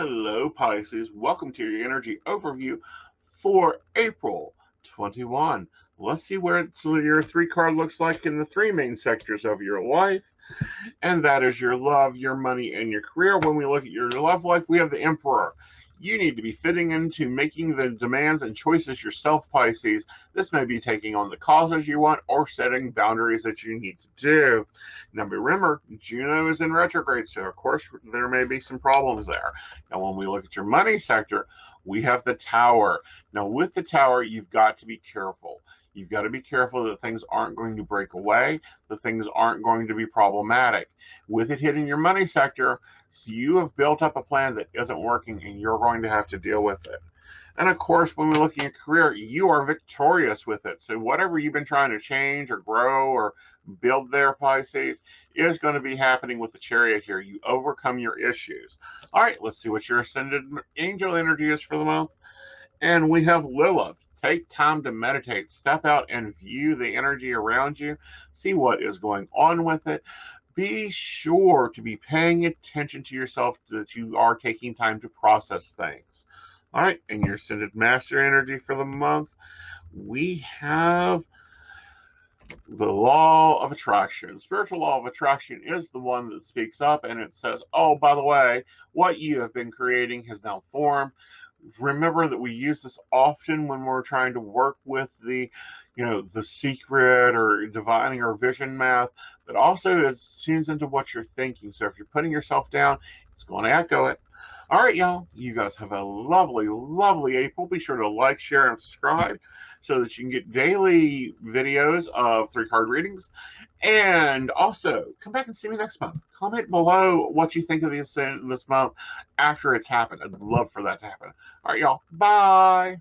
Hello, Pisces. Welcome to your energy overview for April 21. Let's see where your three card looks like in the three main sectors of your life. And that is your love, your money, and your career. When we look at your love life, we have the Emperor. You need to be fitting into making the demands and choices yourself, Pisces. This may be taking on the causes you want or setting boundaries that you need to do. Now, remember, Juno is in retrograde, so of course there may be some problems there. Now, when we look at your money sector, we have the Tower. Now, with the Tower, you've got to be careful. You've got to be careful that things aren't going to break away, that things aren't going to be problematic. With it hitting your money sector, so you have built up a plan that isn't working and you're going to have to deal with it. And of course, when we're looking at career, you are victorious with it. So whatever you've been trying to change or grow or build there, Pisces, is going to be happening with the chariot here. You overcome your issues. All right, let's see what your ascended angel energy is for the month. And we have Lilith. Take time to meditate. Step out and view the energy around you. See what is going on with it be sure to be paying attention to yourself that you are taking time to process things. All right, and your ascended master energy for the month, we have the law of attraction. Spiritual law of attraction is the one that speaks up and it says, oh, by the way, what you have been creating has now formed remember that we use this often when we're trying to work with the you know the secret or divining or vision math but also it tunes into what you're thinking. So if you're putting yourself down it's going to echo it all right y'all. You guys have a lovely lovely april. Be sure to like share and subscribe so that you can get daily videos of three card readings. And also come back and see me next month. Comment below what you think of this this month after it's happened. I'd love for that to happen. All right y'all. Bye